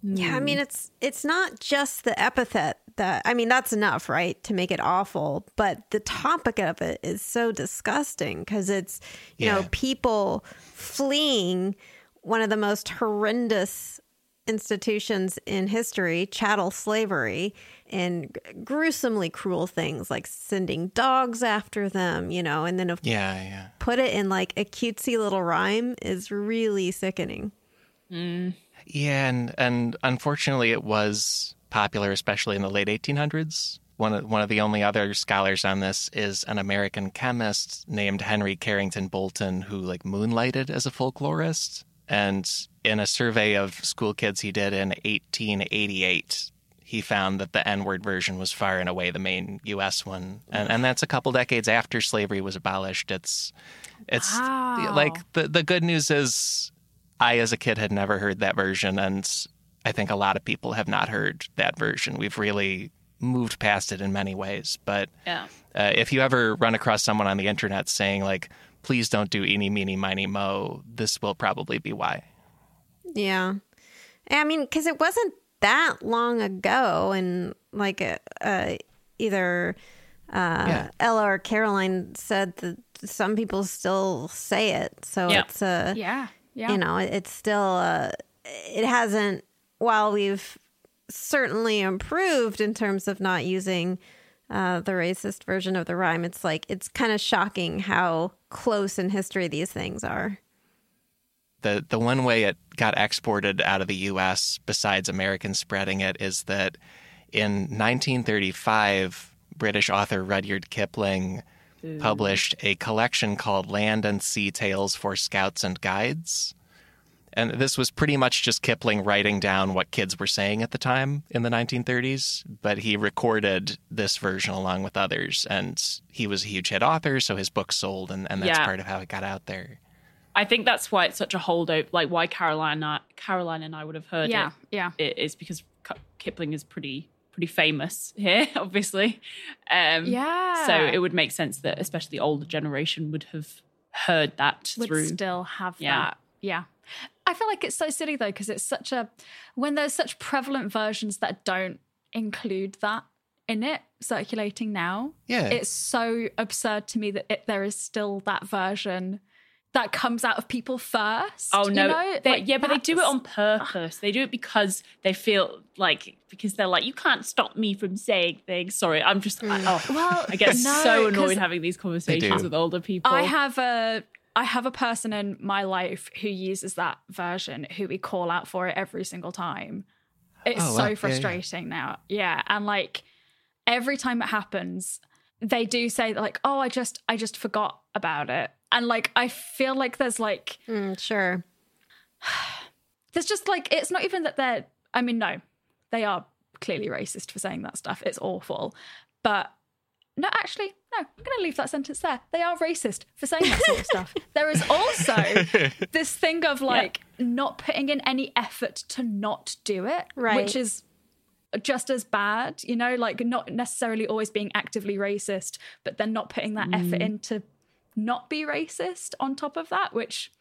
Yeah, I mean mm. it's it's not just the epithet that I mean that's enough, right, to make it awful, but the topic of it is so disgusting because it's you know people fleeing one of the most horrendous institutions in history, chattel slavery, and gruesomely cruel things like sending dogs after them, you know, and then of
yeah yeah
put it in like a cutesy little rhyme is really sickening. Mm.
Yeah, and and unfortunately, it was popular, especially in the late 1800s. One of one of the only other scholars on this is an American chemist named Henry Carrington Bolton, who like moonlighted as a folklorist. And in a survey of school kids he did in 1888, he found that the N-word version was far and away the main U.S. one, and and that's a couple decades after slavery was abolished. It's it's
Wow.
like the the good news is I, as a kid, had never heard that version, and I think a lot of people have not heard that version. We've really moved past it in many ways. But
Yeah.
uh, if you ever run across someone on the internet saying like, "Please don't do eeny, meeny, miny, mo," this will probably be why.
Yeah. I mean, because it wasn't that long ago, and like uh, uh, either uh,
Yeah.
Ella or Caroline said that some people still say it. So
Yeah.
it's a
Yeah. Yeah.
you know, it's still uh, it hasn't. While we've certainly improved in terms of not using uh, the racist version of the rhyme, it's like it's kind of shocking how close in history these things are.
The the one way it got exported out of the U.S. besides Americans spreading it is that in 1935, British author Rudyard Kipling published a collection called Land and Sea Tales for Scouts and Guides. And this was pretty much just Kipling writing down what kids were saying at the time in the 1930s, but he recorded this version along with others. And he was a huge hit author, so his book sold, and, and that's
Yeah.
part of how it got out there.
I think that's why it's such a holdover. Like why Caroline, and I- Caroline and I would have heard
Yeah.
it.
Yeah. yeah.
It is because Kipling is pretty pretty famous here, obviously. Um,
Yeah.
So it would make sense that especially the older generation would have heard that
would
through.
still have
Yeah.
that. Yeah. I feel like it's so silly though, because it's such a when there's such prevalent versions that don't include that in it circulating now.
Yeah.
It's so absurd to me that it, there is still that version that comes out of people first.
Oh no!
you know?
They-
Like,
yeah, but they do it on purpose. They do it because they feel like because they're like, you can't stop me from saying things. Sorry, I'm just. I, mm. oh,
Well,
I get
no,
so
'cause
annoyed having these conversations with older people.
I have a I have a person in my life who uses that version who we call out for it every single time. It's
Oh, wow.
so
Yeah, yeah.
frustrating now. Yeah, and like every time it happens, they do say like, "Oh, I just I just forgot about it." And like I feel like there's like
Mm, sure.
there's just like it's not even that they're I mean no, they are clearly racist for saying that stuff. It's awful. But no, actually, no, I'm going to leave that sentence there. They are racist for saying that sort of stuff. There is also this thing of like not putting in any effort to not do it,
Right.
which is just as bad, you know, like not necessarily always being actively racist, but then not putting that effort in to not be racist on top of that, which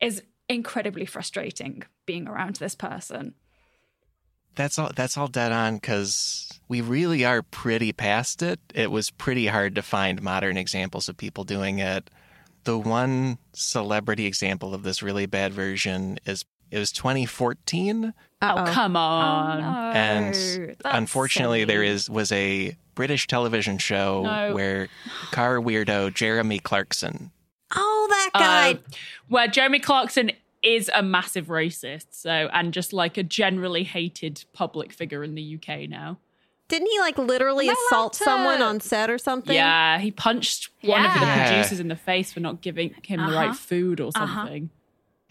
is incredibly frustrating being around this person.
That's all. That's all dead on because we really are pretty past it. It was pretty hard to find modern examples of people doing it. The one celebrity example of this really bad version is it was 2014,
oh come oh, on!
Oh, no,
and
that's
unfortunately, there
silly.
is was a British television show
No.
where car weirdo Jeremy Clarkson.
Oh, that guy.
Uh, where Jeremy Clarkson is a massive racist, so and just like a generally hated public figure in the UK now.
Didn't he like literally
Am I allowed
assault
to-
someone on set or something?
Yeah, he punched one of the producers in the face for not giving him the
Uh-huh.
right food or
Uh-huh.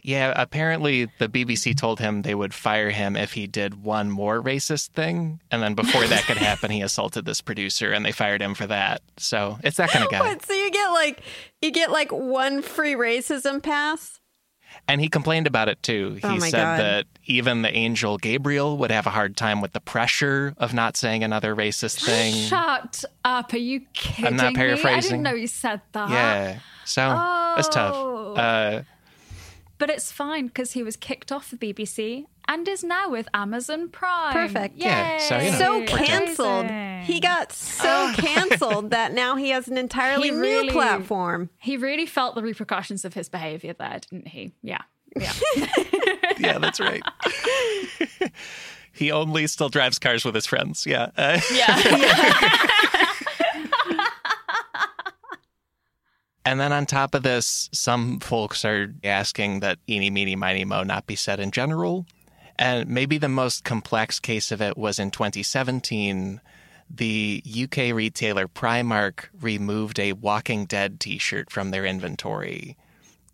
Yeah, apparently the BBC told him they would fire him if he did one more racist thing. And then before that could happen, he assaulted this producer and they fired him for that. So it's that kind of guy.
What? So you get like you get like one free racism pass?
And he complained about it too. He
Oh
said
God.
that even the angel Gabriel would have a hard time with the pressure of not saying another racist thing.
Shut up. Are you kidding I'm
not
me? I
paraphrasing.
didn't know you said that.
Yeah. So that's tough.
Oh.
Uh,
But it's fine because he was kicked off the BBC and is now with Amazon Prime.
Perfect.
Yeah, so, you know,
so canceled. He got so canceled that now he has an entirely
He
new
really-
platform.
He really felt the repercussions of his behavior there, didn't he? Yeah. Yeah.
yeah, that's right. he only still drives cars with his friends. Yeah. Uh,
Yeah.
And then on top of this, some folks are asking that eeny, meeny, miny, mo not be said in general. And maybe the most complex case of it was in 2017. The UK retailer Primark removed a Walking Dead t shirt from their inventory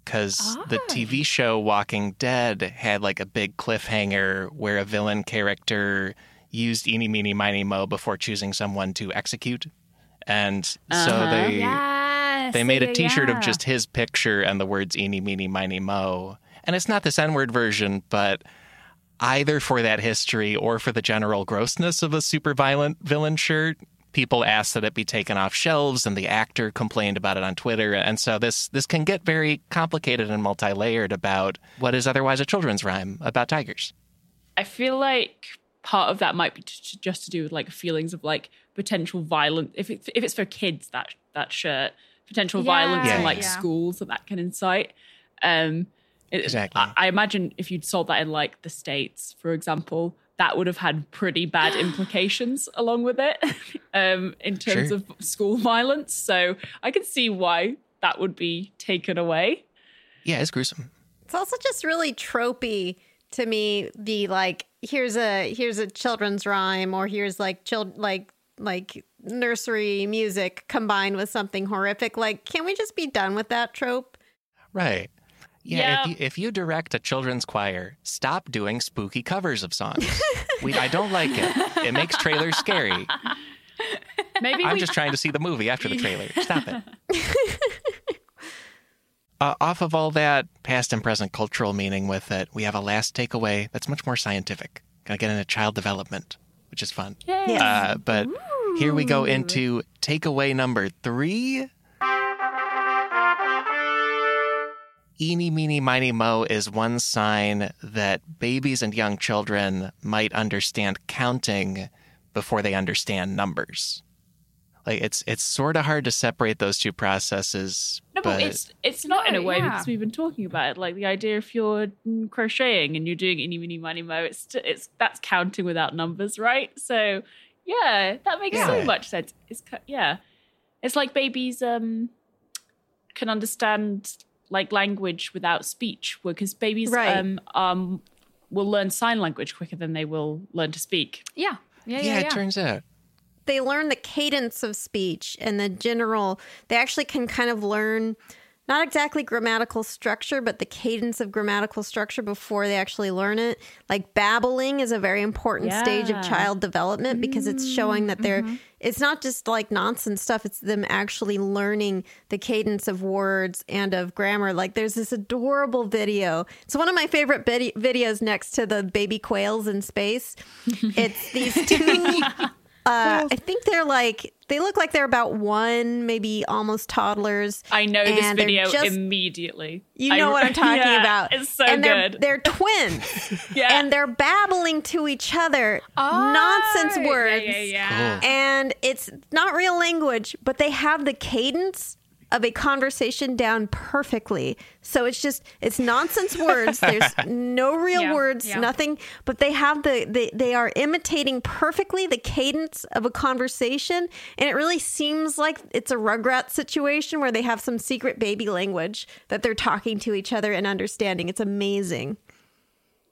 because the TV show Walking Dead had like a big cliffhanger where a villain character used eeny, meeny, miny, mo before choosing someone to execute. And so
Uh-huh.
they
yes.
they made a
yeah,
T-shirt
yeah.
of just his picture and the words "eeny, meeny, miny, mo," and it's not this N-word version, but either for that history or for the general grossness of a super violent villain shirt, people asked that it be taken off shelves, and the actor complained about it on Twitter, and so this this can get very complicated and multi-layered about what is otherwise a children's rhyme about tigers.
I feel like part of that might be t- t- just to do with like feelings of like potential violence. If it's if it's for kids, that that shirt potential violence
Yeah.
in like
Yeah.
schools that that can incite. Um, it-
Exactly.
I, I imagine if you'd sold that in like the states, for example, that would have had pretty bad implications along with it um, in terms
Sure.
of school violence. So I can see why that would be taken away.
Yeah, it's gruesome.
It's also just really tropey to me. The like, here's a here's a children's rhyme, or here's like child like like nursery music combined with something horrific. Like, can we just be done with that trope?
Right. Yeah,
Yeah.
If, you, if you direct a children's choir, stop doing spooky covers of songs. we, I don't like it. It makes trailers scary.
Maybe
I'm
we
just trying to see the movie after the trailer. Stop it. uh, off of all that past and present cultural meaning with it, we have a last takeaway that's much more scientific. Gonna get into child development, which is fun.
Yes.
Uh, but here we go into takeaway number three. Eeny, meeny, miny, mo is one sign that babies and young children might understand counting before they understand numbers. Like it's it's sort of hard to separate those two processes.
No, but, it's it's not in a way
yeah.
because we've been talking about it. Like the idea if you're crocheting and you're doing eeny meeny miny mo, it's it's that's counting without numbers, right? So yeah, that makes
Yeah.
so much sense. It's yeah, it's like babies um can understand like language without speech, because babies
Right.
um um will learn sign language quicker than they will learn to speak.
Yeah. Yeah.
yeah,
Yeah. yeah,
it turns out.
they learn the cadence of speech and the general they actually can kind of learn not exactly grammatical structure but the cadence of grammatical structure before they actually learn it. Like babbling is a very important stage of child development because it's showing that they're mm-hmm. it's not just like nonsense stuff it's them actually learning the cadence of words and of grammar. Like there's this adorable video. It's one of my favorite vid- videos next to the baby quails in space. It's these two uh, I think they're like they look like they're about one, maybe almost toddlers.
I know this
and they're
video
just-
immediately.
You
I-
know what I'm talking
Yeah,
about.
It's so
and they're,
good.
They're twins,
yeah.
and they're babbling to each other
Oh,
nonsense
yeah,
words.
Yeah. Yeah.
Cool.
And it's not real language, but they have the cadence of a conversation down perfectly. So it's just it's nonsense words. There's no real
Yeah,
words,
yeah.
nothing, but they have the they, they are imitating perfectly the cadence of a conversation and it really seems like it's a rugrat situation where they have some secret baby language that they're talking to each other and understanding. It's amazing.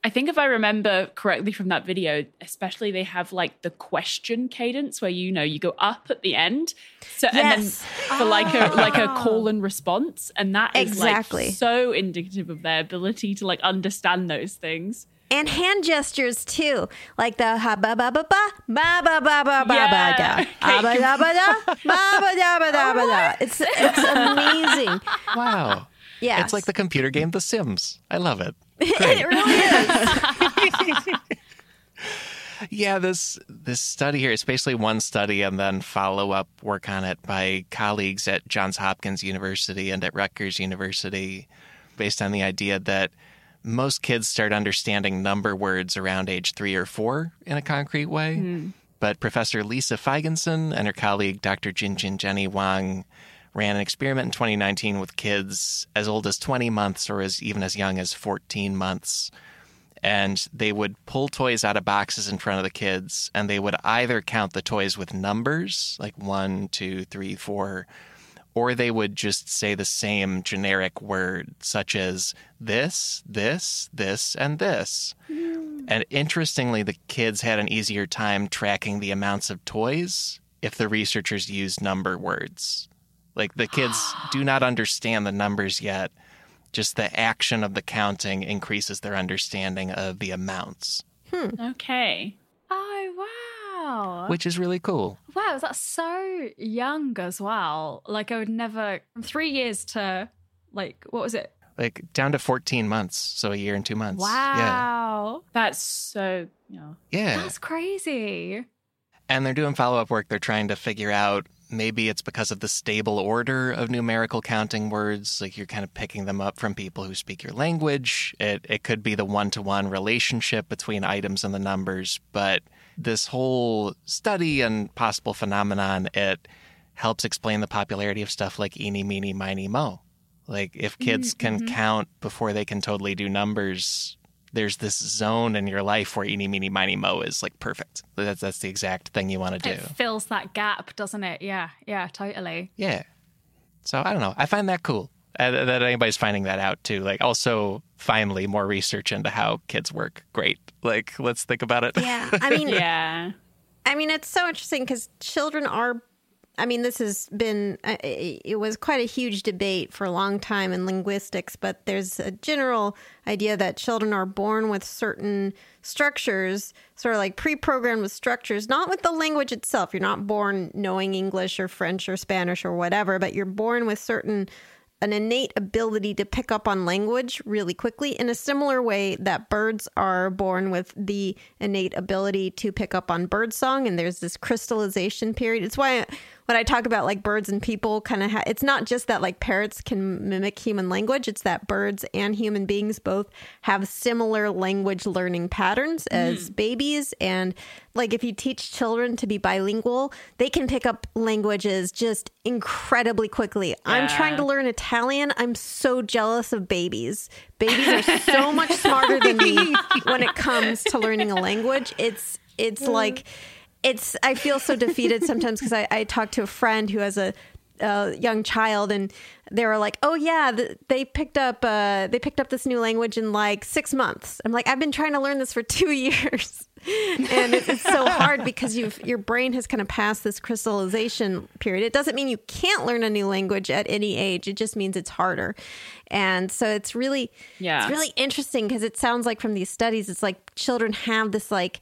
I think if I remember correctly from that video, especially they have like the question cadence where you know you go up at the end, so
Yes.
and then for like a like a
Ah.
call and response, and that is
Exactly.
like so indicative of their ability to like understand those things.
and hand gestures too, like the ha ba ba ba ba ba ba ba ba ba
Yeah.
ba da ah, ba da ba da ba ba da ba da ba da. It's it's amazing.
Wow.
Yeah,
It's like the computer game The Sims. I love it.
it really is.
Yeah, this this study here is basically one study and then follow up work on it by colleagues at Johns Hopkins University and at Rutgers University, based on the idea that most kids start understanding number words around age three or four in a concrete way. Hmm. But Professor Lisa Feigenson and her colleague Dr. Jinjin Jenny Wang ran an experiment in 2019 with kids as old as 20 months or as even as young as 14 months. And they would pull toys out of boxes in front of the kids and they would either count the toys with numbers like one two three four or they would just say the same generic word such as this this this and this. Hmm. And interestingly the kids had an easier time tracking the amounts of toys if the researchers used number words like the kids do not understand the numbers yet just the action of the counting increases their understanding of the amounts, hmm.
Okay.
Oh wow!
which is really cool.
Wow, that's so young as well. Like I would never from three years to like what was it?
Like down to 14 months, so a year and two months.
Wow,
That's so you know.
Yeah. Yeah.
that's crazy.
And they're doing follow up work. They're trying to figure out maybe it's because of the stable order of numerical counting words. Like you're kind of picking them up from people who speak your language. It, it could be the one to one relationship between items and the numbers. But this whole study and possible phenomenon, it helps explain the popularity of stuff like eeny, meeny, miny, mo. Like if mm, kids can mm-hmm. count before they can totally do numbers, there's this zone in your life where eeny, meeny, miny, mo is like perfect. That's that's the exact thing you want to do.
It fills that gap, doesn't it? Yeah, yeah, totally.
Yeah. So I don't know. I find that cool uh, that anybody's finding that out too. Like also finally more research into how kids work. Great. Like let's think about it.
Yeah, I mean,
Yeah.
I mean, it's so interesting because children are. I mean, this has been. uh, It was quite a huge debate for a long time in linguistics, but there's a general idea that children are born with certain structures, sort of like pre-programmed with structures, not with the language itself. You're not born knowing English or French or Spanish or whatever, but you're born with certain an innate ability to pick up on language really quickly in a similar way that birds are born with the innate ability to pick up on bird song and there's this crystallization period it's why when i talk about like birds and people kind of ha- it's not just that like parrots can mimic human language it's that birds and human beings both have similar language learning patterns as mm. babies and like if you teach children to be bilingual they can pick up languages just incredibly quickly. I'm trying to learn italian i'm so jealous of babies. Babies are so much smarter than me when it comes to learning a language. It's it's like it's i feel so defeated sometimes because I, I talk to a friend who has a a young child and they were like oh yeah th- they picked up uh, they picked up this new language in like six months. I'm like i've been trying to learn this for two years. And it, it's so hard because you've your brain has kind of passed this crystallization period. It doesn't mean you can't learn a new language at any age. It just means it's harder. And so it's really
Yeah.
it's really interesting because it sounds like from these studies it's like children have this like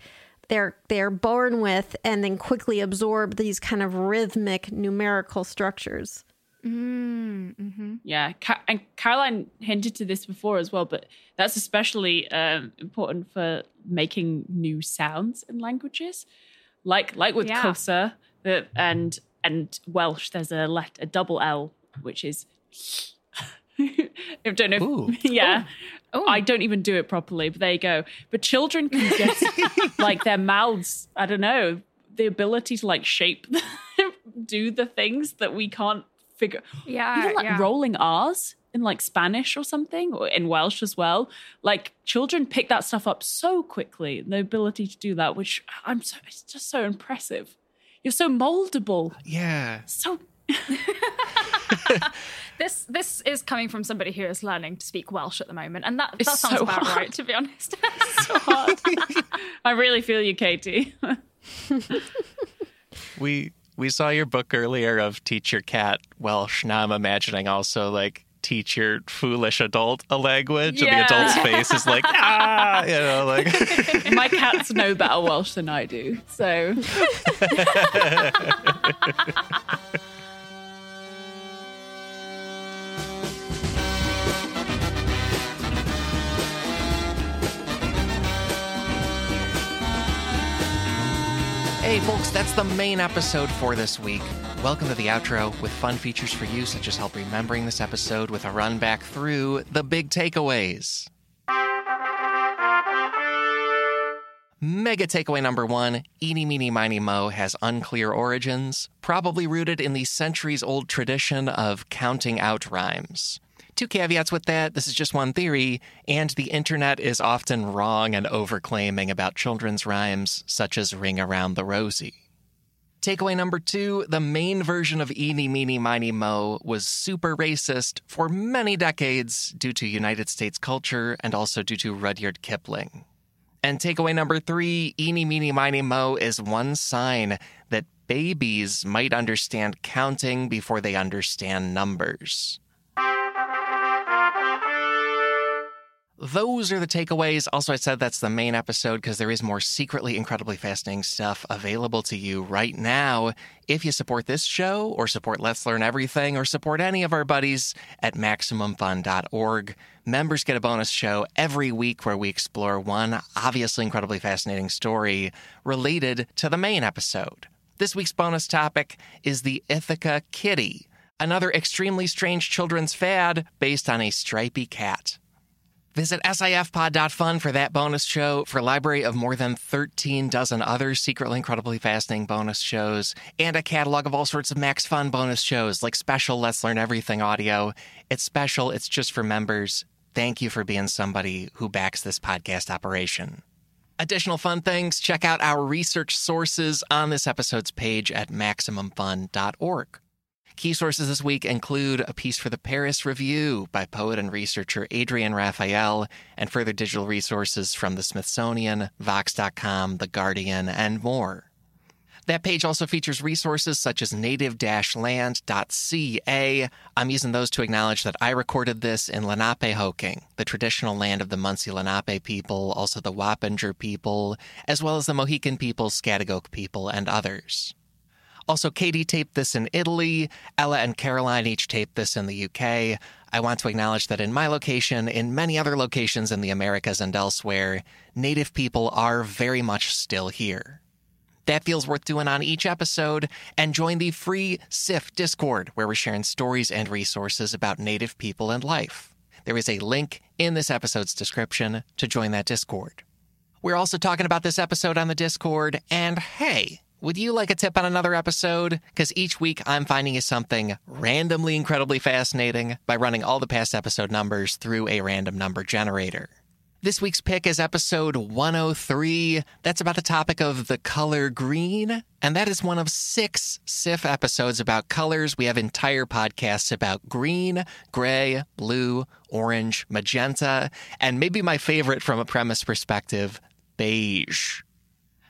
they're they're born with and then quickly absorb these kind of rhythmic numerical structures
Yeah, Ca- and Caroline hinted to this before as well, but that's especially um, important for making new sounds in languages, like like with
Yeah.
Xhosa the, and and Welsh. There's a let a double L, which is. I don't know. if- yeah,
Ooh. Oh.
I don't even do it properly, but there you go. But children can get like their mouths. I don't know the ability to like shape, do the things that we can't figure.
Yeah,
Even like
yeah.
rolling R's in like Spanish or something, or in Welsh as well. Like children pick that stuff up so quickly. The ability to do that, which I'm so, it's just so impressive. You're so moldable.
Yeah.
So
This this is coming from somebody who is learning to speak Welsh at the moment, and that
It's
that sounds
so
about
hard.
right, to be honest.
so hard. I really feel you, Katie.
We we saw your book earlier of teach your cat Welsh. Now I'm imagining also like teach your foolish adult a language, and the adult's face is like ah, you know, like
My cats know better Welsh than I do. So
Hey, folks, that's the main episode for this week. Welcome to the outro with fun features for you, such as help remembering this episode with a run back through the big takeaways. Mega takeaway number one Eeny, Meeny, Miny, Mo has unclear origins, probably rooted in the centuries old tradition of counting out rhymes. Two caveats with that this is just one theory, and the internet is often wrong and overclaiming about children's rhymes, such as Ring Around the Rosie. Takeaway number two the main version of Eeny, Meeny, Miny, Mo was super racist for many decades due to United States culture and also due to Rudyard Kipling. And takeaway number three Eeny, Meeny, Miny, Mo is one sign that babies might understand counting before they understand numbers. Those are the takeaways. Also, I said that's the main episode because there is more secretly incredibly fascinating stuff available to you right now if you support this show or support Let's Learn Everything or support any of our buddies at MaximumFun.org. Members get a bonus show every week where we explore one obviously incredibly fascinating story related to the main episode. This week's bonus topic is the Ithaca Kitty, another extremely strange children's fad based on a stripy cat. Visit sifpod.fun for that bonus show, for a library of more than 13 dozen other secretly incredibly fascinating bonus shows, and a catalog of all sorts of Max Fun bonus shows like special Let's Learn Everything audio. It's special, it's just for members. Thank you for being somebody who backs this podcast operation. Additional fun things, check out our research sources on this episode's page at MaximumFun.org. Key sources this week include a piece for the Paris Review by poet and researcher Adrienne Raphel, and further digital resources from the Smithsonian, Vox.com, The Guardian, and more. That page also features resources such as native-land.ca. I'm using those to acknowledge that I recorded this in Lenape-Hoking, the traditional land of the Munsee Lenape people, also the Wappinger people, as well as the Mohican people, Schaghticoke people, and others. Also, Katie taped this in Italy. Ella and Caroline each taped this in the UK. I want to acknowledge that in my location, in many other locations in the Americas and elsewhere, Native people are very much still here. That feels worth doing on each episode, and join the free SIF Discord, where we're sharing stories and resources about Native people and life. There is a link in this episode's description to join that Discord. We're also talking about this episode on the Discord, and hey, would you like a tip on another episode? Because each week I'm finding you something randomly incredibly fascinating by running all the past episode numbers through a random number generator. This week's pick is episode 103. That's about the topic of the color green. And that is one of six SIF episodes about colors. We have entire podcasts about green, gray, blue, orange, magenta, and maybe my favorite from a premise perspective, beige.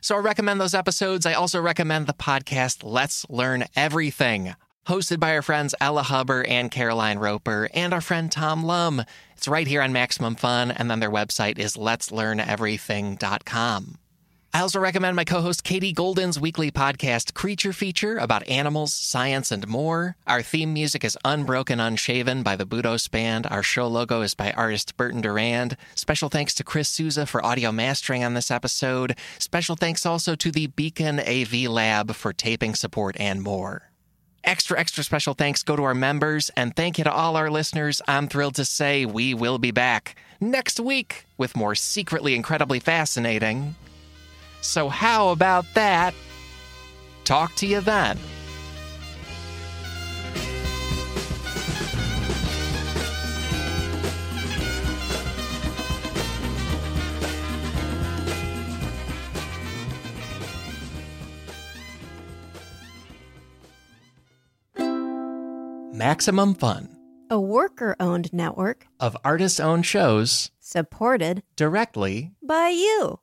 So I recommend those episodes. I also recommend the podcast Let's Learn Everything, hosted by our friends Ella Hubber and Caroline Roper, and our friend Tom Lum. It's right here on Maximum Fun, and then their website is letslearneverything.com. I also recommend my co host Katie Goldin's weekly podcast, Creature Feature, about animals, science, and more. Our theme music is Unbroken Unshaven by the Budos Band. Our show logo is by artist Burton Durand. Special thanks to Chris Souza for audio mastering on this episode. Special thanks also to the Beacon AV Lab for taping support and more. Extra, extra special thanks go to our members, and thank you to all our listeners. I'm thrilled to say we will be back next week with more secretly incredibly fascinating. So, how about that? Talk to you then. Maximum Fun,
a worker owned network
of artist owned shows
supported
directly
by you.